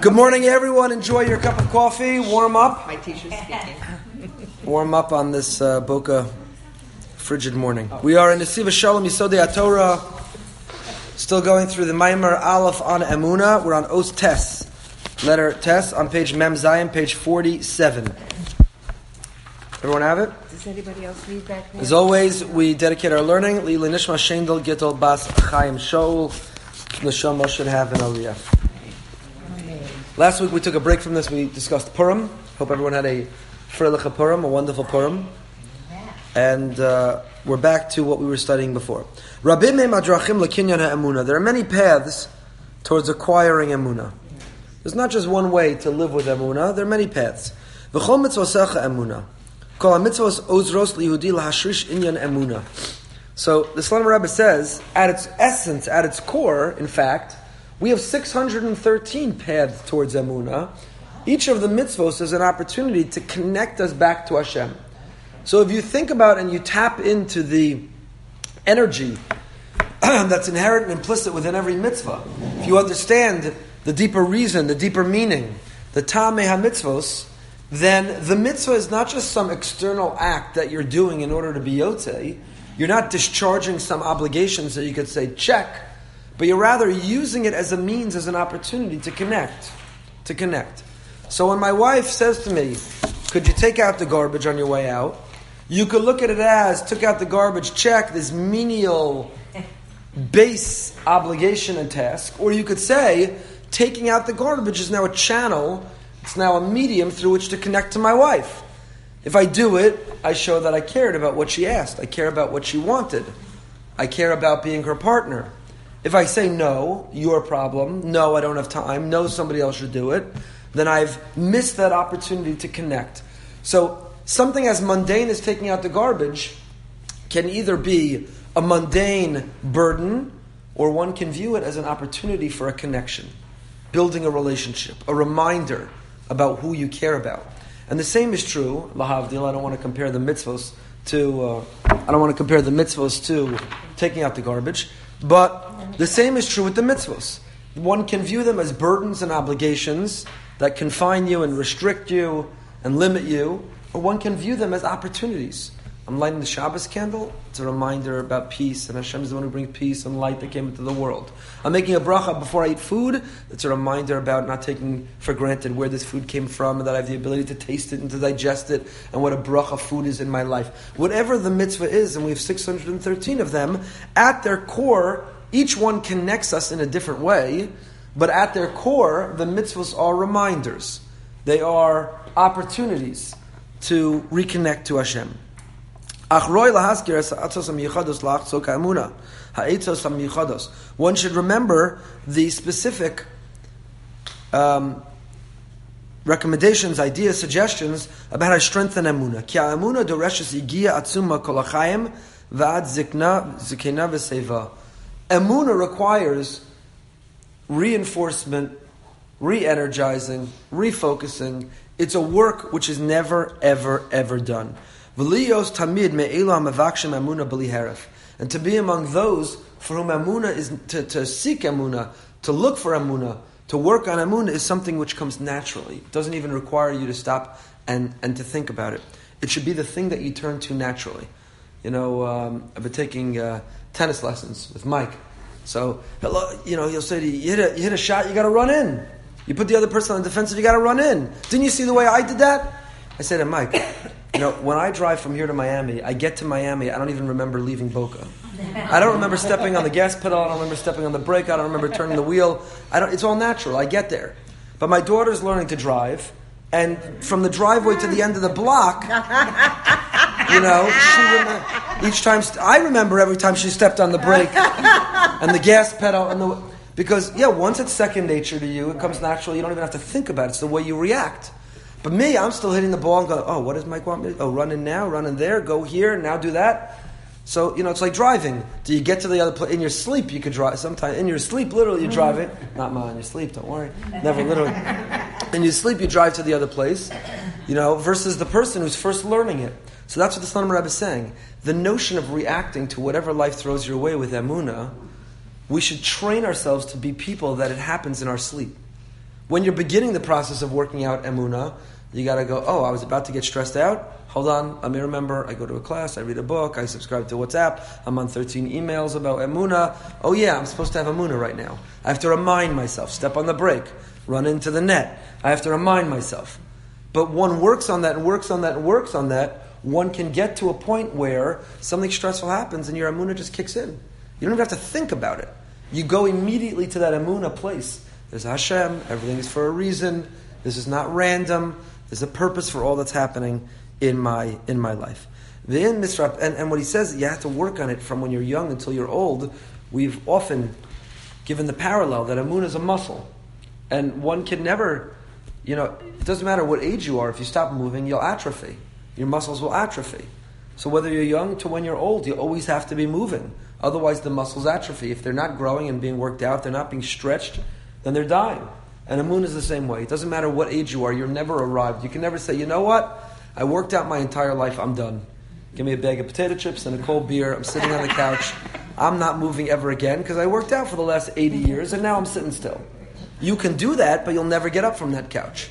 Good morning, everyone. Enjoy your cup of coffee. Warm up. My teacher's speaking. Warm up on this uh, Boca frigid morning. We are in the Siva Shalom Yisodei Torah. Still going through the Maimar Aleph on Emuna. We're on Os Tes, letter Tes, on page Mem Zayin, page 47. Everyone have it? Does anybody else read that? As always, we dedicate our learning. Lila Nishma Shendel Gittel Bas Chaim Shaul. Neshama should have an aliyah. Last week we took a break from this. We discussed Purim. Hope everyone had a Freilich Purim, a wonderful Purim. And uh, we're back to what we were studying before. There are many paths towards acquiring Emuna. There's not just one way to live with Emuna. There are many paths. V'chol mitzvosecha Emuna. Kol lahashrish inyan Emuna. So the Slam Rebbe says, at its essence, at its core, in fact, we have 613 paths towards Emuna. Each of the mitzvos is an opportunity to connect us back to Hashem. So if you think about and you tap into the energy that's inherent and implicit within every mitzvah, if you understand the deeper reason, the deeper meaning, the Tameh mitzvos, then the mitzvah is not just some external act that you're doing in order to be Yotzei. You're not discharging some obligations that you could say check, but you're rather using it as a means, as an opportunity to connect. To connect. So when my wife says to me, Could you take out the garbage on your way out? You could look at it as took out the garbage, check this menial base obligation and task, or you could say taking out the garbage is now a channel, it's now a medium through which to connect to my wife. If I do it, I show that I cared about what she asked, I care about what she wanted, I care about being her partner. If I say no, your problem, no, I don't have time, no, somebody else should do it, then I've missed that opportunity to connect. So something as mundane as taking out the garbage can either be a mundane burden or one can view it as an opportunity for a connection, building a relationship, a reminder about who you care about. And the same is true, lahavdil, I don't want to compare the mitzvos to, uh, I don't want to compare the mitzvos to taking out the garbage, but the same is true with the mitzvos. One can view them as burdens and obligations that confine you and restrict you and limit you, or one can view them as opportunities. I'm lighting the Shabbos candle. It's a reminder about peace, and Hashem is the one who brings peace and light that came into the world. I'm making a bracha before I eat food. It's a reminder about not taking for granted where this food came from, and that I have the ability to taste it and to digest it, and what a bracha food is in my life. Whatever the mitzvah is, and we have 613 of them, at their core, each one connects us in a different way, but at their core, the mitzvahs are reminders. They are opportunities to reconnect to Hashem. One should remember the specific um, recommendations, ideas, suggestions about how to strengthen emuna. Ki emuna doreshes igia atzuma kolachayim v'ad zikna zikena v'seva. Emuna requires reinforcement, re-energizing, refocusing. It's a work which is never, ever, ever done. V'liyos tamid me'ela mevakshim emuna b'li And to be among those for whom emuna is to, to seek emuna, to look for emuna, to work on emuna is something which comes naturally. It doesn't even require you to stop and, and to think about it. It should be the thing that you turn to naturally. You know, um, I've been taking uh, tennis lessons with Mike. So, hello, you know, he'll say to you, you hit a, you hit a shot, you got to run in. You put the other person on the defensive, you got to run in. Didn't you see the way I did that? I said to Mike, you know, when I drive from here to Miami, I get to Miami, I don't even remember leaving Boca. I don't remember stepping on the gas pedal. I don't remember stepping on the brake. I don't remember turning the wheel. I don't, it's all natural. I get there. But my daughter's learning to drive, and from the driveway to the end of the block, you know, she rem- each time st- I remember every time she stepped on the brake and the gas pedal and the because yeah, once it's second nature to you, it comes naturally. You don't even have to think about it. It's the way you react. But me, I'm still hitting the ball and going, oh, what does Mike want me to? Oh, run in now, run in there, go here, now do that. So, you know, it's like driving. Do you get to the other place? In your sleep, you could drive. Sometimes, in your sleep, literally, you drive it. Mm-hmm. Not mine, in your sleep, don't worry. Never literally. In your sleep, you drive to the other place, you know, versus the person who's first learning it. So that's what the Slonimer Rebbe is saying. The notion of reacting to whatever life throws your way with emuna, we should train ourselves to be people that it happens in our sleep. When you're beginning the process of working out emuna, you got to go. Oh, I was about to get stressed out. Hold on, let me remember. I go to a class, I read a book, I subscribe to WhatsApp. I'm on 13 emails about emuna. Oh yeah, I'm supposed to have emuna right now. I have to remind myself. Step on the brake. Run into the net. I have to remind myself. But one works on that and works on that and works on that. One can get to a point where something stressful happens and your emuna just kicks in. You don't even have to think about it. You go immediately to that emuna place. There's Hashem. Everything is for a reason. This is not random. There's a purpose for all that's happening in my in my life. The in misrap and, and what he says, you have to work on it from when you're young until you're old. We've often given the parallel that emuna is a muscle, and one can never, you know, it doesn't matter what age you are. If you stop moving, you'll atrophy. Your muscles will atrophy. So whether you're young to when you're old, you always have to be moving. Otherwise, the muscles atrophy. If they're not growing and being worked out, they're not being stretched, then they're dying. And emunah is the same way. It doesn't matter what age you are, you're never arrived. You can never say, you know what? I worked out my entire life, I'm done. Give me a bag of potato chips and a cold beer. I'm sitting on the couch. I'm not moving ever again because I worked out for the last 80 years and now I'm sitting still. You can do that, but you'll never get up from that couch.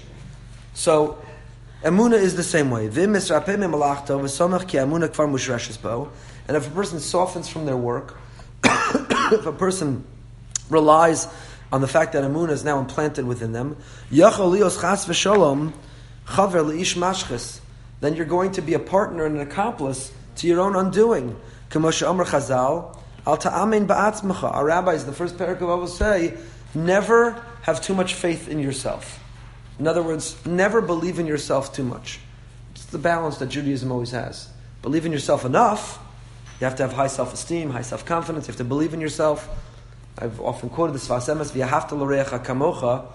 So, Emuna is the same way. And if a person softens from their work, if a person relies on the fact that Emuna is now implanted within them, then you're going to be a partner and an accomplice to your own undoing. Our rabbis, the first paragraph will say, never have too much faith in yourself. In other words, never believe in yourself too much. It's the balance that Judaism always has. Believe in yourself enough. You have to have high self-esteem, high self-confidence. You have to believe in yourself. I've often quoted this Vasemes, V'yahavta l'recha kamocha,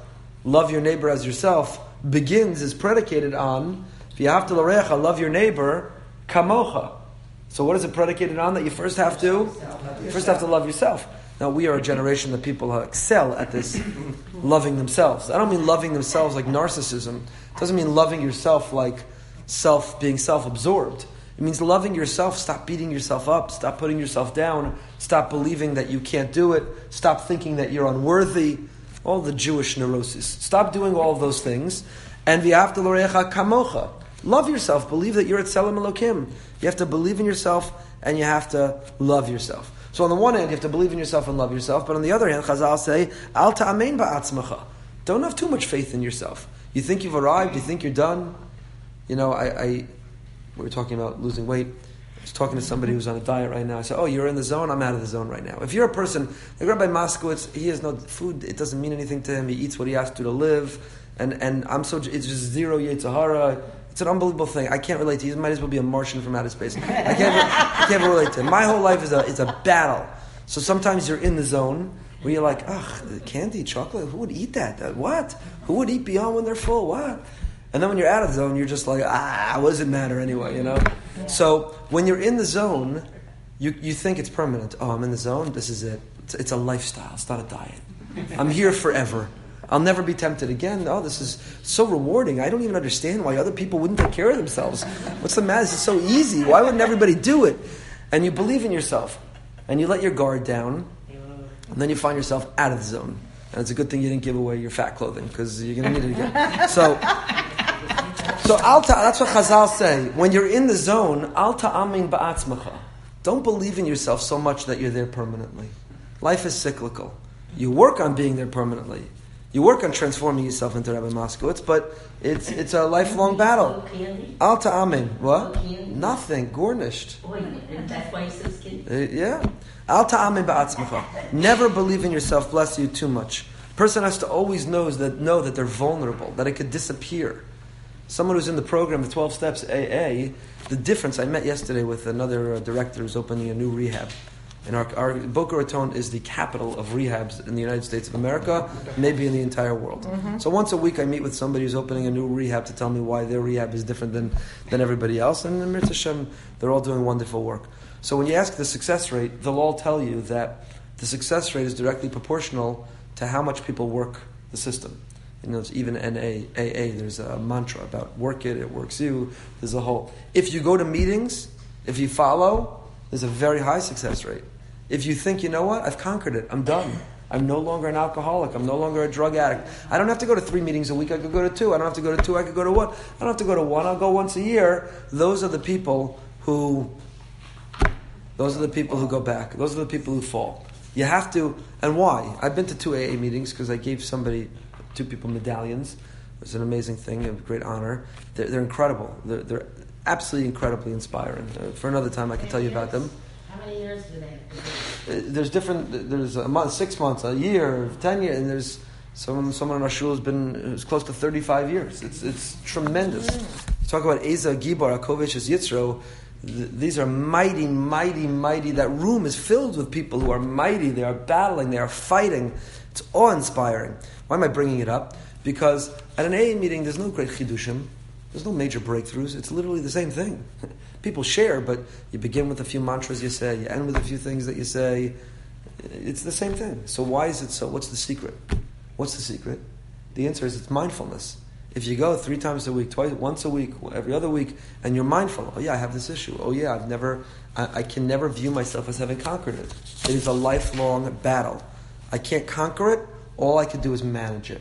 love your neighbor as yourself, begins, is predicated on, V'yahavta l'recha, love your neighbor, kamocha. So what is it predicated on? That you first have to, first have to love yourself. Now we are a generation that people excel at this loving themselves. I don't mean loving themselves like narcissism. It doesn't mean loving yourself like self being self-absorbed. It means loving yourself. Stop beating yourself up. Stop putting yourself down. Stop believing that you can't do it. Stop thinking that you're unworthy. All the Jewish neuroses. Stop doing all those things. And v'afta lorecha kamocha. Love yourself. Believe that you're at Selim Elokim. You have to believe in yourself and you have to love yourself. So on the one hand, you have to believe in yourself and love yourself, but on the other hand, Chazal say, Al ta'amein ba'atzmacha. Don't have too much faith in yourself. You think you've arrived, you think you're done. You know, I, I we were talking about losing weight. I was talking to somebody who's on a diet right now. I said, "Oh, you're in the zone. I'm out of the zone right now." If you're a person, like Rabbi Moskowitz, he has no food. It doesn't mean anything to him. He eats what he has to to live, and and I'm so it's just zero Yetzirah. It's an unbelievable thing. I can't relate to. He might as well be a Martian from outer space. I can't. I can't relate to him. My whole life is a is a battle. So sometimes you're in the zone where you're like, ugh, candy, chocolate. Who would eat that? What? Who would eat beyond when they're full? What? And then when you're out of the zone, you're just like, ah, what does it matter anyway, you know? Yeah. So when you're in the zone, you, you think it's permanent. Oh, I'm in the zone, this is it. It's, it's a lifestyle, it's not a diet. I'm here forever. I'll never be tempted again. Oh, this is so rewarding. I don't even understand why other people wouldn't take care of themselves. What's the matter? This is so easy. Why wouldn't everybody do it? And you believe in yourself, and you let your guard down, and then you find yourself out of the zone. And it's a good thing you didn't give away your fat clothing because you're going to need it again. So, so alta, that's what Chazal say. When you're in the zone, alta amin ba'atzmacha. Don't believe in yourself so much that you're there permanently. Life is cyclical. You work on being there permanently. You work on transforming yourself into Rabbi Moskowitz, but it's it's a lifelong battle. Alta amin. What? Nothing. Gornished. That's why he's so skinny. Uh, yeah. Alta amin ba'atzmacha. Never believe in yourself. Bless you too much. Person has to always knows that know that they're vulnerable, that it could disappear someone who's in the program, the 12 Steps AA, the difference, I met yesterday with another uh, director who's opening a new rehab. And our, our Boca Raton is the capital of rehabs in the United States of America, maybe in the entire world. Mm-hmm. So once a week, I meet with somebody who's opening a new rehab to tell me why their rehab is different than, than everybody else. And Mir Hashem, they're all doing wonderful work. So when you ask the success rate, they'll all tell you that the success rate is directly proportional to how much people work the system you know, even NA, AA, there's a mantra about work it, it works you. There's a whole. If you go to meetings, if you follow, there's a very high success rate. If you think, you know what, I've conquered it, I'm done. I'm no longer an alcoholic. I'm no longer a drug addict. I don't have to go to three meetings a week. I could go to two. I don't have to go to two. I could go to one. I don't have to go to one. I'll go once a year. Those are the people who. Those are the people who go back. Those are the people who fall. You have to, and why? I've been to two AA meetings because I gave somebody, two people medallions. It was an amazing thing, a great honor. They're, they're incredible. They're, they're absolutely incredibly inspiring. Uh, for another time, I can tell you about them. How many years do they have? Uh, There's different. There's a month, six months, a year, ten years, and there's someone. Someone in our shul has been who's close to 35 years. It's it's tremendous. Talk about Eza Gibar Akovich Yitzro. Th- These are mighty, mighty, mighty. That room is filled with people who are mighty. They are battling. They are fighting. It's awe-inspiring. Why am I bringing it up? Because at an AA meeting, there's no great chidushim. There's no major breakthroughs. It's literally the same thing. People share, but you begin with a few mantras you say, you end with a few things that you say. It's the same thing. So why is it so? What's the secret? What's the secret? The answer is it's mindfulness. If you go three times a week, twice, once a week, every other week, and you're mindful, oh yeah, I have this issue. Oh yeah, I've never, I, I can never view myself as having conquered it. It is a lifelong battle. I can't conquer it. All I could do is manage it.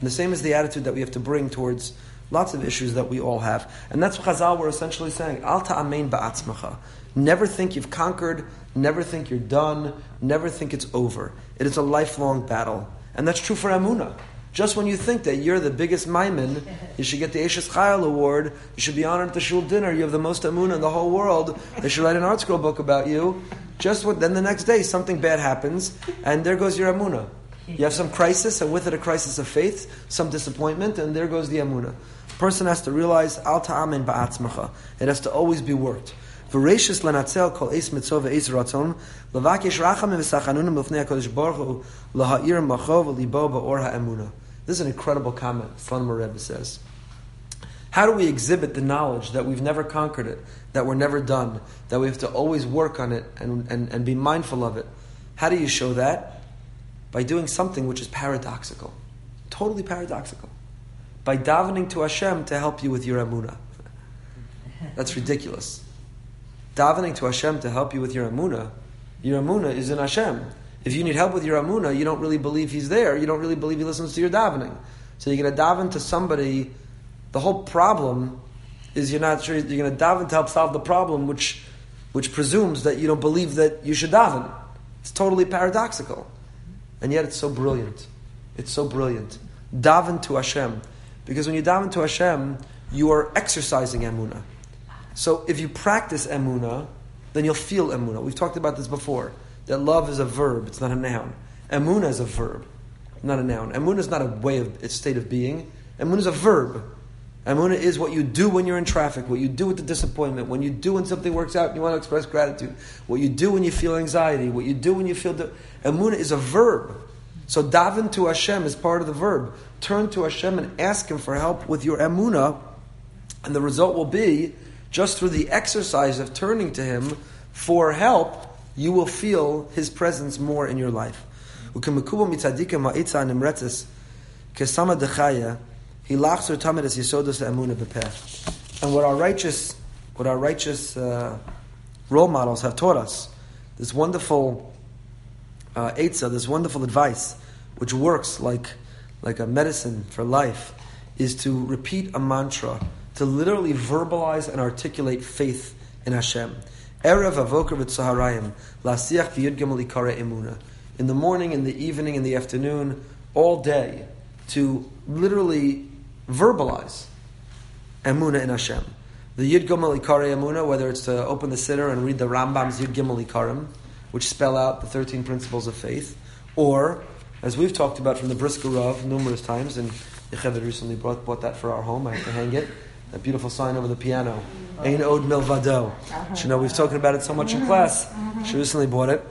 And the same is the attitude that we have to bring towards lots of issues that we all have. And that's what Chazal were essentially saying. Al ta'amein ba'atzmacha. Never think you've conquered. Never think you're done. Never think it's over. It is a lifelong battle. And that's true for Amunah. Just when you think that you're the biggest Maimon, you should get the Ashes Chayil Award, you should be honored at the shul dinner, you have the most Amunah in the whole world, they should write an ArtScroll book about you. Just when, then the next day something bad happens, and there goes your Amunah. You have some crisis, and with it a crisis of faith, some disappointment, and there goes the Amunah. person has to realize, Al ta'amin ba'atzmacha. It has to always be worked. V'reishis lanatzel kol eis mitzvah ve'eis ratzon, levakish rachamim v'sachanunim l'fnei HaKadosh Baruch Hu, laha'ir macho v'libo ba'or ha'emunah. This is an incredible comment, Slonimer Rebbe says. How do we exhibit the knowledge that we've never conquered it, that we're never done, that we have to always work on it and, and, and be mindful of it? How do you show that? By doing something which is paradoxical. Totally paradoxical. By davening to Hashem to help you with your amunah. That's ridiculous. Davening to Hashem to help you with your amunah, your amunah is in Hashem. If you need help with your amunah, you don't really believe He's there. You don't really believe He listens to your davening. So you're going to daven to somebody. The whole problem is you're not sure. You're going to daven to help solve the problem, which which presumes that you don't believe that you should daven. It's totally paradoxical, and yet it's so brilliant. It's so brilliant. Daven to Hashem, because when you daven to Hashem, you are exercising emunah. So if you practice emuna, then you'll feel emuna. We've talked about this before. That love is a verb; it's not a noun. Emuna is a verb, not a noun. Emuna is not a way of its state of being. Emuna is a verb. Emuna is what you do when you're in traffic, what you do with the disappointment, when you do when something works out and you want to express gratitude, what you do when you feel anxiety, what you do when you feel. The, emuna is a verb. So daven to Hashem is part of the verb. Turn to Hashem and ask Him for help with your emuna, and the result will be just through the exercise of turning to Him for help, you will feel His presence more in your life. And what our righteous, what our righteous uh, role models have taught us, this wonderful uh, eitzah, this wonderful advice, which works like, like a medicine for life, is to repeat a mantra, to literally verbalize and articulate faith in Hashem. Erev avoker v'tzaharayim, lasiach v'yud gimel emuna. In the morning, in the evening, in the afternoon, all day, to literally verbalize emuna in Hashem. The Yud Gimel Ikare Emuna, whether it's to open the Siddur and read the Rambam's Yud Gimel Ikarim, which spell out the 13 principles of faith, or, as we've talked about from the Brisker Rav numerous times, and Yocheved recently brought, bought that for our home, I have to hang it, that beautiful sign over the piano, Ein Od Milvado. Uh-huh. You know, we've talked about it so much in uh-huh. class. Uh-huh. She recently bought it.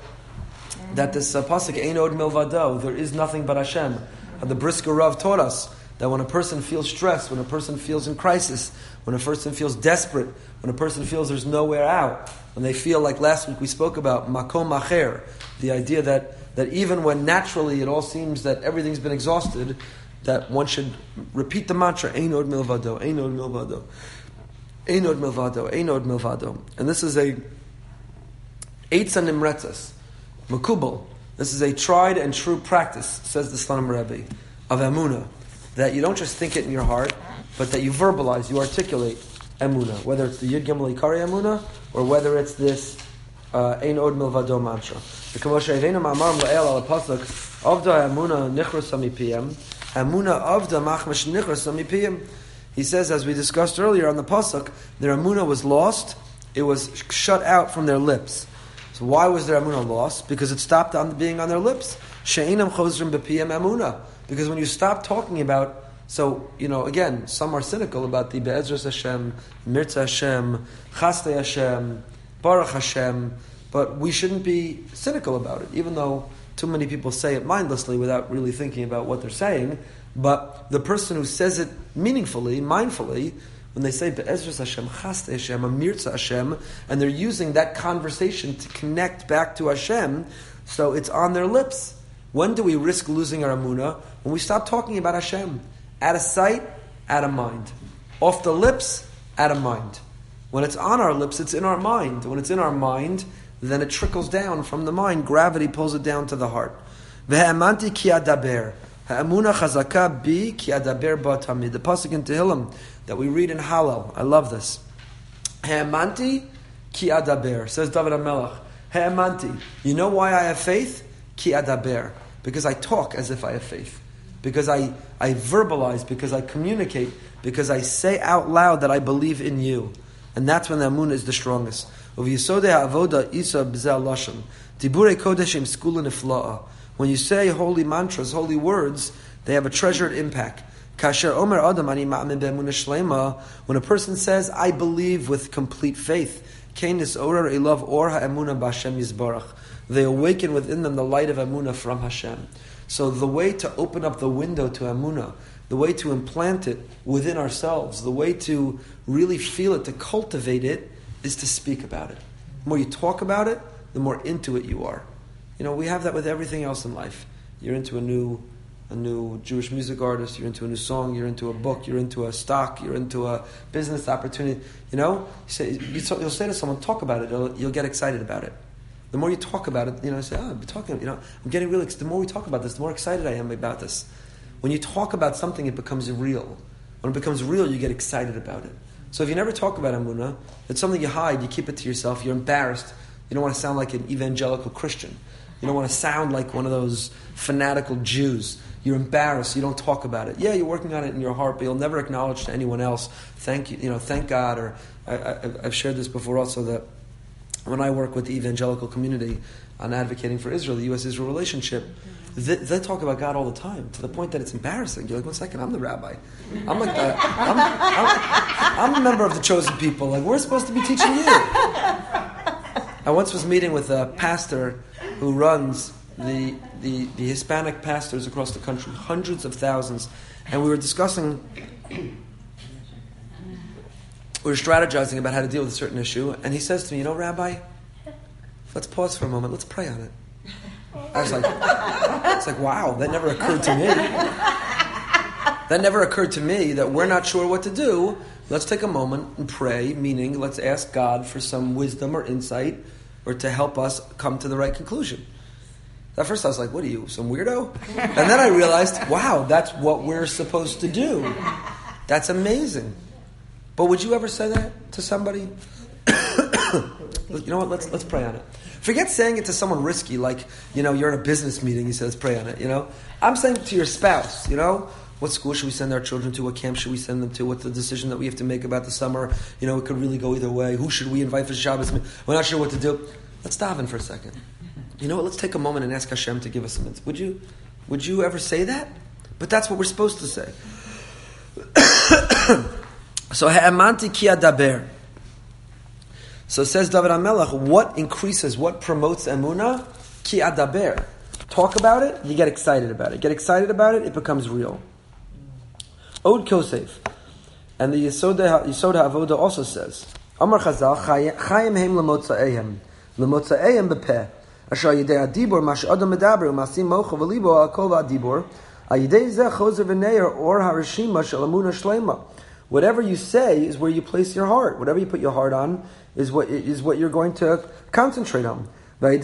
That this uh, pasuk, Ein Od Milvado, there is nothing but Hashem. The Brisker Rav taught us that when a person feels stressed, when a person feels in crisis, when a person feels desperate, when a person feels there's nowhere out, when they feel like last week we spoke about makom acher, the idea that, that even when naturally it all seems that everything's been exhausted, that one should repeat the mantra, Einod milvado, Einod milvado, Einod milvado, Einod milvado. And this is a Eitza Nimretzas, Makubal. This is a tried and true practice, says the Slonim Rebbe, of Emuna, that you don't just think it in your heart, but that you verbalize, you articulate Emuna, whether it's the Yud Gimel Ikari Emuna, or whether it's this uh, Ein Od Milvado mantra. He says, as we discussed earlier on the Pasuk, their Emuna was lost, it was shut out from their lips. So why was their Emuna lost? Because it stopped on being on their lips. She'inam Chozrim B'piyam Emuna. Because when you stop talking about so, you know, again, some are cynical about the Be'ezras Hashem, Mirza Hashem, Chaste Hashem, Baruch Hashem, but we shouldn't be cynical about it, even though too many people say it mindlessly without really thinking about what they're saying. But the person who says it meaningfully, mindfully, when they say Be'ezras Hashem, Chaste Hashem, Amirza Hashem, and they're using that conversation to connect back to Hashem, so it's on their lips. When do we risk losing our Amunah? When we stop talking about Hashem. Out of sight, out of mind. Off the lips, out of mind. When it's on our lips, it's in our mind. When it's in our mind, then it trickles down from the mind. Gravity pulls it down to the heart. The pasuk in Tehillim that we read in Hallel. I love this. Ha'amanti ki adaber. Says David HaMelech. Ha'amanti. You know why I have faith? Ki adaber. Because I talk as if I have faith because I, I verbalize, because I communicate, because I say out loud that I believe in you. And that's when the Amun is the strongest. When you say holy mantras, holy words, they have a treasured impact. When a person says, I believe with complete faith, they awaken within them the light of Amunah from Hashem. So the way to open up the window to Amuna, the way to implant it within ourselves, the way to really feel it, to cultivate it, is to speak about it. The more you talk about it, the more into it you are. You know, we have that with everything else in life. You're into a new a new Jewish music artist, you're into a new song, you're into a book, you're into a stock, you're into a business opportunity. You know, you say, you will say to someone, talk about it, you'll, you'll get excited about it. The more you talk about it, you know, I say, oh, I'm talking, you know, I'm getting really, the more we talk about this, the more excited I am about this. When you talk about something, it becomes real. When it becomes real, you get excited about it. So if you never talk about Amunah, it's something you hide, you keep it to yourself, you're embarrassed. You don't want to sound like an evangelical Christian. You don't want to sound like one of those fanatical Jews. You're embarrassed. You don't talk about it. Yeah, you're working on it in your heart, but you'll never acknowledge to anyone else. Thank you. You know, thank God. Or I, have shared this before also that when I work with the evangelical community on advocating for Israel, the U.S. Israel relationship, they, they, talk about God all the time to the point that it's embarrassing. You're like, one second, I'm the rabbi. I'm like, the, I'm, I'm, I'm, a member of the chosen people. Like, we're supposed to be teaching you. I once was meeting with a pastor who runs the, the, the Hispanic pastors across the country, hundreds of thousands, and we were discussing we were strategizing about how to deal with a certain issue, and he says to me, "You know, Rabbi, let's pause for a moment. Let's pray on it." I was like, "It's like wow, that never occurred to me. That never occurred to me that we're not sure what to do. Let's take a moment and pray. Meaning, let's ask God for some wisdom or insight, or to help us come to the right conclusion." At first, I was like, "What are you, some weirdo?" And then I realized, "Wow, that's what we're supposed to do. That's amazing." But would you ever say that to somebody? you know what? Let's let's pray on it. Forget saying it to someone risky, like you know you're in a business meeting. You say let's pray on it. You know, I'm saying to your spouse. You know, what school should we send our children to? What camp should we send them to? What's the decision that we have to make about the summer? You know, it could really go either way. Who should we invite for Shabbos? We're not sure what to do. Let's dive in for a second. You know what? Let's take a moment and ask Hashem to give us some. Would you? Would you ever say that? But that's what we're supposed to say. So ha'amanti ki adaber. So says David HaMelech, what increases, what promotes emuna? Ki adaber. Talk about it, you get excited about it. Get excited about it, it becomes real. Od Kosef. And the Yisod HaAvoda also says, Amar Chazal, Chayim heim lemotza'ehem. Lemotza'ehem bepeh. Asher yidei adibor, mash adam medaber, umasim mocha v'libo al kol adibor. Ayidei zeh chozer v'neir or harishima shel amuna shlema. Whatever you say is where you place your heart. Whatever you put your heart on is what is what you're going to concentrate on. And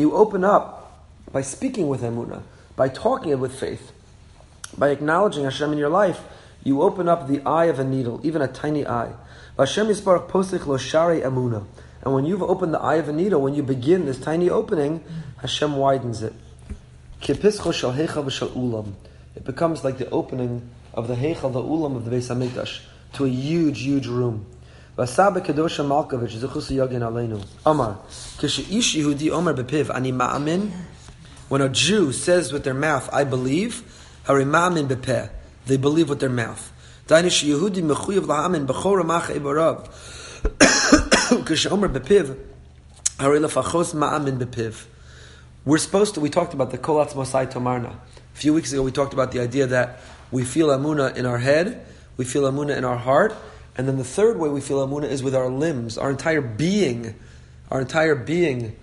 you open up by speaking with Emunah, by talking it with faith, by acknowledging Hashem in your life, you open up the eye of a needle, even a tiny eye. And when you've opened the eye of a needle, when you begin this tiny opening, Hashem widens it. It becomes like the opening of the heichal, the ulam of the Beis Hamikdash, to a huge, huge room. Vasabe kedosha Malkovich zuchus yagin aleinu. Omar, kishish Yehudi Omar bepiv ani ma'amin. When a Jew says with their mouth, "I believe," hari ma'amin bepeh. They believe with their mouth. Dainish Yehudi mechuyev la'amin b'chor ramach ibarav. Kish Omar bepiv hari lefachos ma'amin bepiv. We're supposed to, we talked about the Kolatz Mosai Tomarna. A few weeks ago, we talked about the idea that we feel Amuna in our head, we feel Amuna in our heart, and then the third way we feel Amuna is with our limbs. Our entire being, our entire being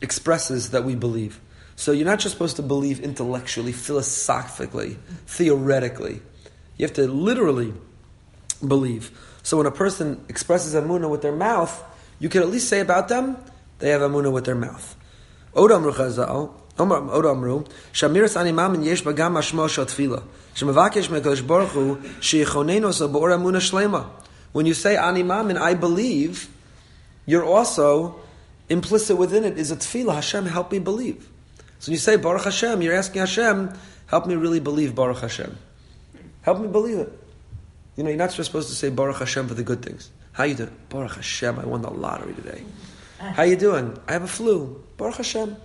expresses that we believe. So you're not just supposed to believe intellectually, philosophically, theoretically. You have to literally believe. So when a person expresses Amuna with their mouth, you can at least say about them, they have Amuna with their mouth. Odam When you say Animam and I believe, you're also implicit within it is a tefillah. Hashem, help me believe. So when you say Baruch Hashem, you're asking Hashem, help me really believe Baruch Hashem. Help me believe it. You know, you're not just supposed to say Baruch Hashem for the good things. How you doing? Baruch Hashem, I won the lottery today. How you doing? I have a flu. Baruch Hashem.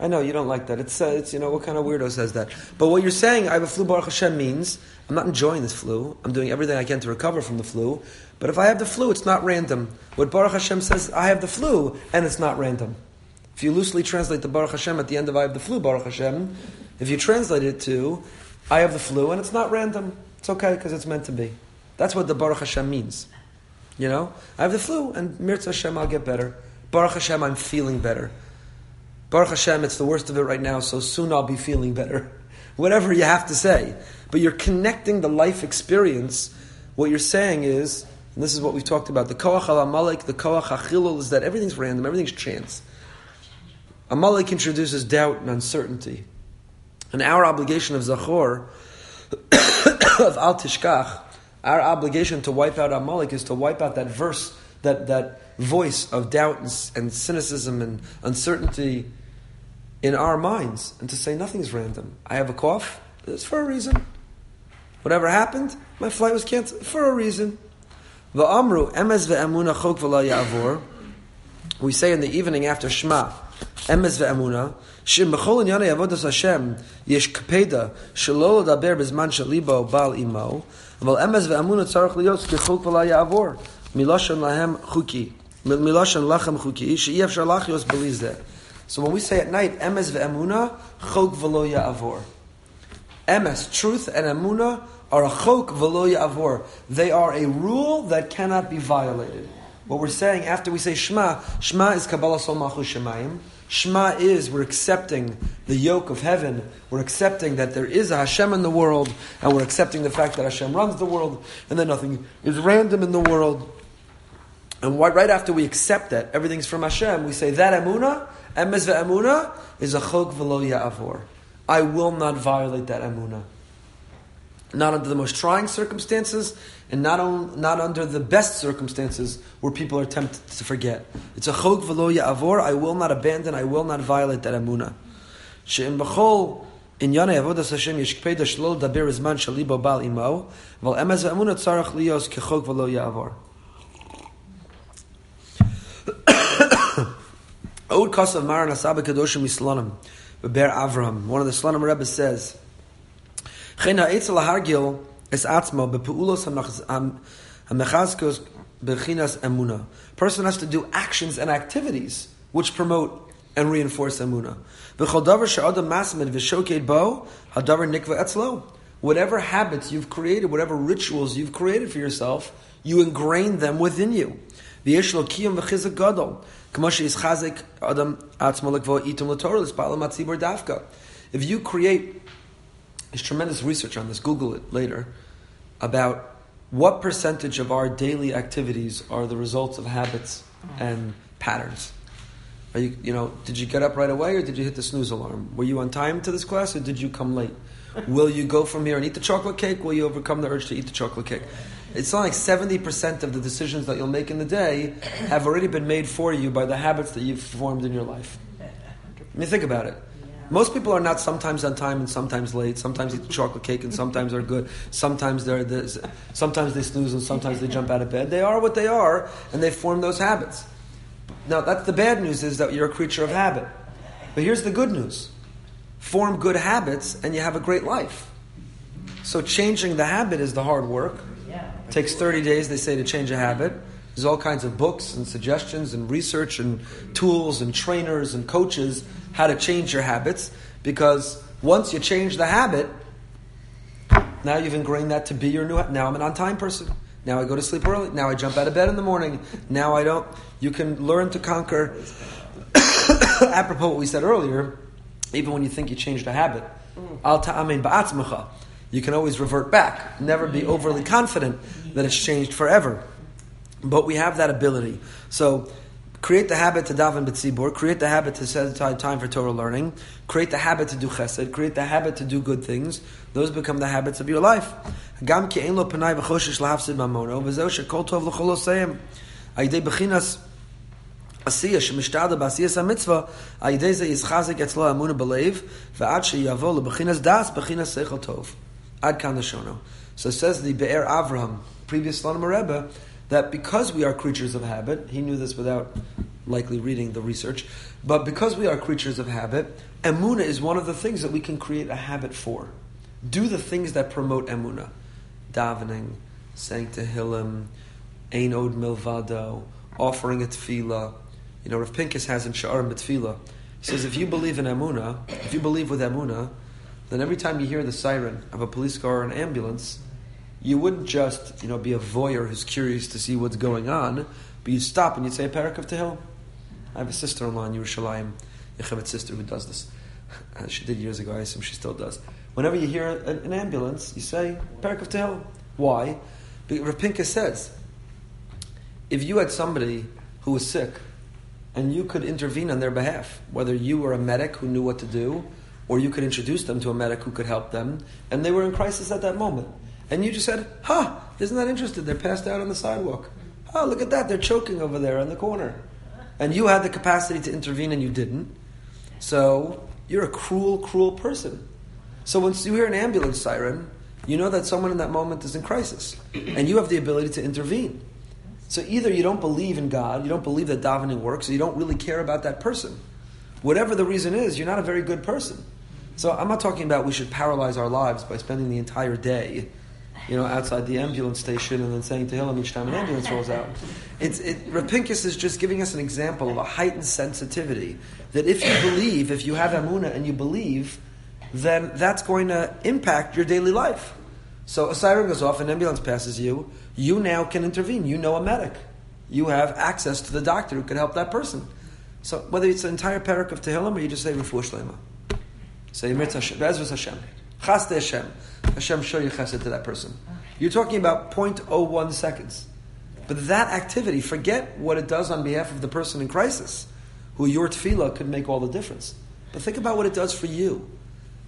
I know you don't like that. It's, uh, it's you know what kind of weirdo says that. But what you're saying, I have a flu. Baruch Hashem means I'm not enjoying this flu. I'm doing everything I can to recover from the flu. But if I have the flu, it's not random. What Baruch Hashem says, I have the flu, and it's not random. If you loosely translate the Baruch Hashem at the end of I have the flu, Baruch Hashem, if you translate it to I have the flu, and it's not random, it's okay because it's meant to be. That's what the Baruch Hashem means. You know, I have the flu, and Mirza Hashem, I'll get better. Baruch Hashem, I'm feeling better. Baruch Hashem, it's the worst of it right now, so soon I'll be feeling better. Whatever you have to say. But you're connecting the life experience. What you're saying is, and this is what we've talked about, the Koach al Amalek, the Koach HaChilul, is that everything's random, everything's chance. Amalek introduces doubt and uncertainty. And our obligation of Zachor, of Al Tishkach, our obligation to wipe out Amalek is to wipe out that verse, that, that voice of doubt and, and cynicism and uncertainty in our minds, and to say nothing's random. I have a cough, it's for a reason. Whatever happened, my flight was canceled for a reason. Va'amru emes ve'emuna chok ya'avor. We say in the evening after Shema, emes ve'emuna, shim b'chol inyanei avodas Hashem, yesh kapeda, shelo daber bezman shalibo bal imo, אבל אמס ואמונה צריך להיות כחוק ולא יעבור. מלושן להם חוקי. מלושן לכם חוקי, שאי אפשר לחיות בלי זה. so when we say at night, emes ve'emuna, chok v'lo. Emes, truth, and emuna are a chok v'lo. They are a rule that cannot be violated. What we're saying after we say Shema, Shema is Kabbalah Sol Malchus Shemayim. Shema is we're accepting the yoke of heaven. We're accepting that there is a Hashem in the world, and we're accepting the fact that Hashem runs the world, and that nothing is random in the world. And right after we accept that everything's from Hashem, we say that emuna, emes ve'emuna, is a chok v'lo ya'avor. I will not violate that emuna. Not under the most trying circumstances, and not, on, not under the best circumstances where people are tempted to forget. It's a chok v'lo ya'avor. I will not abandon. I will not violate that emuna. She'im b'chol daber zman shalibo bal imo val emez ve'emuna tzarach liyos kechok v'lo Od Kasav Maran Asaba Kadoshim Islanim, Be'er Avram. One of the Slanim Rebbe says, Chena Eitzel Hargil es Atzmo Bepeulos HaMechazkos Bechinas Emuna. Person has to do actions and activities which promote and reinforce Emuna. V'chol davar she'adam masmed v'shoked bo, hadavar nikva etzlo. Whatever habits you've created, whatever rituals you've created for yourself, you ingrain them within you. V'yesh lo kiyam v'chizak. If you create, there's tremendous research on this, Google it later, about what percentage of our daily activities are the results of habits and patterns. Are you, you know, did you get up right away or did you hit the snooze alarm? Were you on time to this class or did you come late? Will you go from here and eat the chocolate cake? Will you overcome the urge to eat the chocolate cake? It's not like 70% of the decisions that you'll make in the day have already been made for you by the habits that you've formed in your life. I mean, think about it. Most people are not sometimes on time and sometimes late. Sometimes eat the chocolate cake and sometimes are good. Sometimes they're this, sometimes they snooze and sometimes they jump out of bed. They are what they are, and they form those habits. Now, that's the bad news is that you're a creature of habit. But here's the good news: form good habits, and you have a great life. So changing the habit is the hard work. It takes 30 days, they say, to change a habit. There's all kinds of books and suggestions and research and tools and trainers and coaches how to change your habits because once you change the habit, now you've ingrained that to be your new. Now I'm an on-time person. Now I go to sleep early. Now I jump out of bed in the morning. Now I don't. You can learn to conquer. apropos what we said earlier, even when you think you changed a habit, mm. al ta'amin ba'atzmacha, you can always revert back. Never be mm. overly confident that it's changed forever. But we have that ability. So create the habit to daven b'tzibur, create the habit to set aside time for Torah learning, create the habit to do chesed, create the habit to do good things. Those become the habits of your life. Gam ki ein lo panai v'choshish mamono, v'zeu shekol tov l'chol osayim. Ayidei bechinas עשייה שמשתעדה בעשייס המצווה, על ידי זה ישחזק אצלו אמונה בלב, ועד שיבוא לבחינס דס, בחינס שכל טוב. Ad kan Lashono. So says the Be'er Avraham, previous Slonim Rebbe, that because we are creatures of habit, he knew this without likely reading the research, but because we are creatures of habit, emuna is one of the things that we can create a habit for. Do the things that promote emuna. Davening, saying Tehillim, Ein Od Milvado, offering a tefillah. you know, Rav Pinkus has in Sha'arim B'tefillah, he says if you believe in emuna, if you believe with emuna, then every time you hear the siren of a police car or an ambulance, you wouldn't just, you know, be a voyeur who's curious to see what's going on, but you'd stop and you'd say a parak of. I have a sister-in-law in Yerushalayim, Yocheved's sister, who does this. She did years ago, I assume she still does. Whenever you hear an, an ambulance, you say parak of Tehillim. Why? Because Rav Pinkus says, if you had somebody who was sick, and you could intervene on their behalf, whether you were a medic who knew what to do, or you could introduce them to a medic who could help them, and they were in crisis at that moment. And you just said, "Ha! Isn't that interesting? They're passed out on the sidewalk. Oh, look at that! They're choking over there in the corner." And you had the capacity to intervene, and you didn't. So you're a cruel, cruel person. So once you hear an ambulance siren, you know that someone in that moment is in crisis, and you have the ability to intervene. So either you don't believe in God, you don't believe that davening works, or you don't really care about that person. Whatever the reason is, you're not a very good person. So I'm not talking about we should paralyze our lives by spending the entire day, you know, outside the ambulance station and then saying to Tehillim each time an ambulance rolls out. It's, it, Rav Pinkus is just giving us an example of a heightened sensitivity that if you believe, if you have Amuna and you believe, then that's going to impact your daily life. So a siren goes off, an ambulance passes you, you now can intervene. You know a medic. You have access to the doctor who can help that person. So whether it's an entire parak of Tehillim or you just say Refuah Shlema. Say Mirz Hashem, Chaste Hashem. Hashem show you chesed to that person. You're talking about 0.01 seconds. But that activity, forget what it does on behalf of the person in crisis, who your tefillah could make all the difference. But think about what it does for you.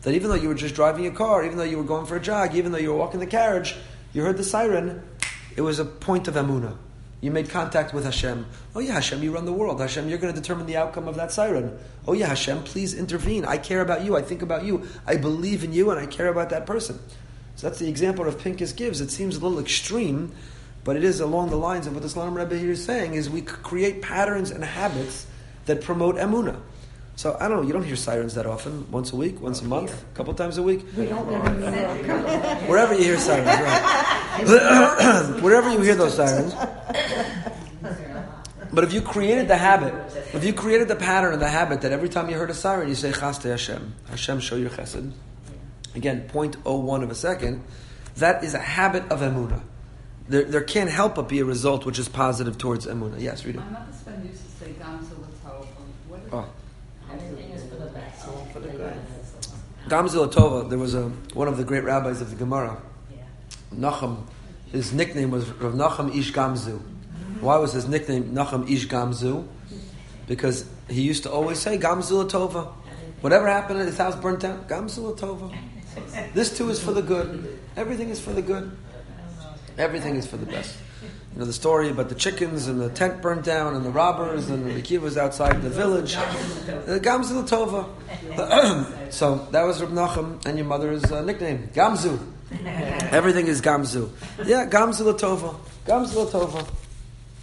That even though you were just driving a car, even though you were going for a jog, even though you were walking the carriage, you heard the siren, it was a point of emuna. You made contact with Hashem. Oh yeah, Hashem, you run the world. Hashem, you're going to determine the outcome of that siren. Oh yeah, Hashem, please intervene. I care about you. I think about you. I believe in you, and I care about that person. So that's the example of Pinkus gives. It seems a little extreme, but it is along the lines of what the Slonim Rebbe here is saying: is we create patterns and habits that promote emuna. So I don't know. You don't hear sirens that often. Once a week, once a oh, month, a couple times a week. We don't live in the Wherever you hear sirens, right? Wherever you hear those sirens. But if you created the habit, if you created the pattern and the habit that every time you heard a siren, you say Chaste Hashem, Hashem show your chesed. Again, 0.01 of a second. That is a habit of emuna. There, there can't help but be a result which is positive towards emuna. Yes, read it. My mother's friend used to say Gamza with hope. What is Oh. Everything is for the best. For the good. Gamzil Tova, there was a, one of the great rabbis of the Gemara, Yeah. Nachum, his nickname was Rav Nachum Ish Gamzu. Why was his nickname Nachum Ish Gamzu? because he used to always say Gamzula Tova. Whatever happened, his house burnt down. Gamzula Tova. This too is for the good. Everything is for the good. Everything is for the best. You know the story about the chickens and the tent burnt down and the robbers and the kivas outside the village. The Gamzu Latova. so that was Reb Nachum and your mother's uh, nickname, Gamzu. Everything is Gamzu. Yeah, Gamzu Latova. Gamzu Latova.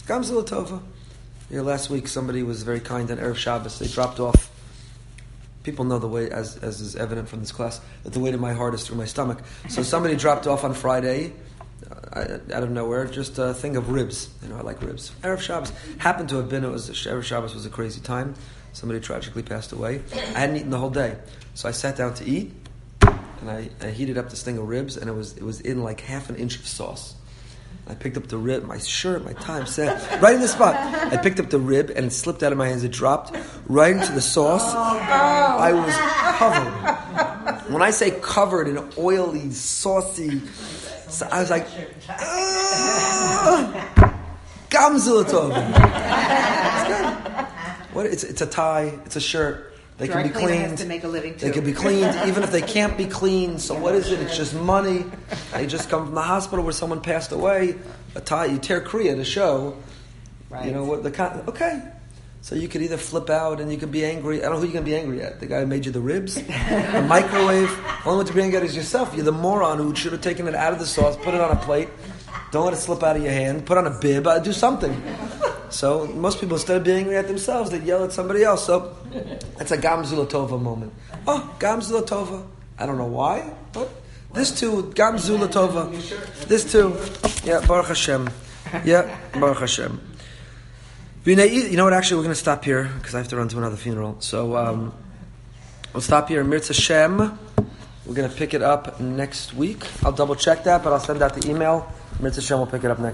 Gamzu Latova. Yeah, last week somebody was very kind on Erev Shabbos. They dropped off. People know the way, as, as is evident from this class, that the way to my heart is through my stomach. So somebody dropped off on Friday, uh, out of nowhere, just a thing of ribs. You know, I like ribs. Erev Shabbos happened to have been. It was Erev Shabbos was a crazy time. Somebody tragically passed away. I hadn't eaten the whole day, so I sat down to eat, and I, I heated up this thing of ribs, and it was it was in like half an inch of sauce. I picked up the rib, my shirt, my tie, I'm set right in the spot. I picked up the rib and it slipped out of my hands. It dropped right into the sauce. I was covered. When I say covered in oily, saucy, so I was like, ah, Gamzulatov. It's. What? It's, it's a tie. It's a shirt. They Dry can be cleaned. to make a living They can be cleaned even if they can't be cleaned. So what is it? It's just money. They just come from the hospital where someone passed away. A tie, you tear kriah to show. You know what the okay. So you could either flip out and you could be angry. I don't know who you're gonna be angry at. The guy who made you the ribs, the microwave. The Only one to be angry at is yourself. You're the moron who should have taken it out of the sauce, put it on a plate. Don't let it slip out of your hand. Put on a bib. Uh, do something. So most people, instead of being angry at themselves, they yell at somebody else. So that's a Gamzu Latova moment. Oh, Gamzu Latova. I don't know why, but this too, Gamzu Latova. This too. Yeah, Baruch Hashem. Yeah, Baruch Hashem. You know what? Actually, we're going to stop here because I have to run to another funeral. So um, we'll stop here. Mirza Shem. We're going to pick it up next week. I'll double check that, but I'll send out the email. Mirza Shem will pick it up next.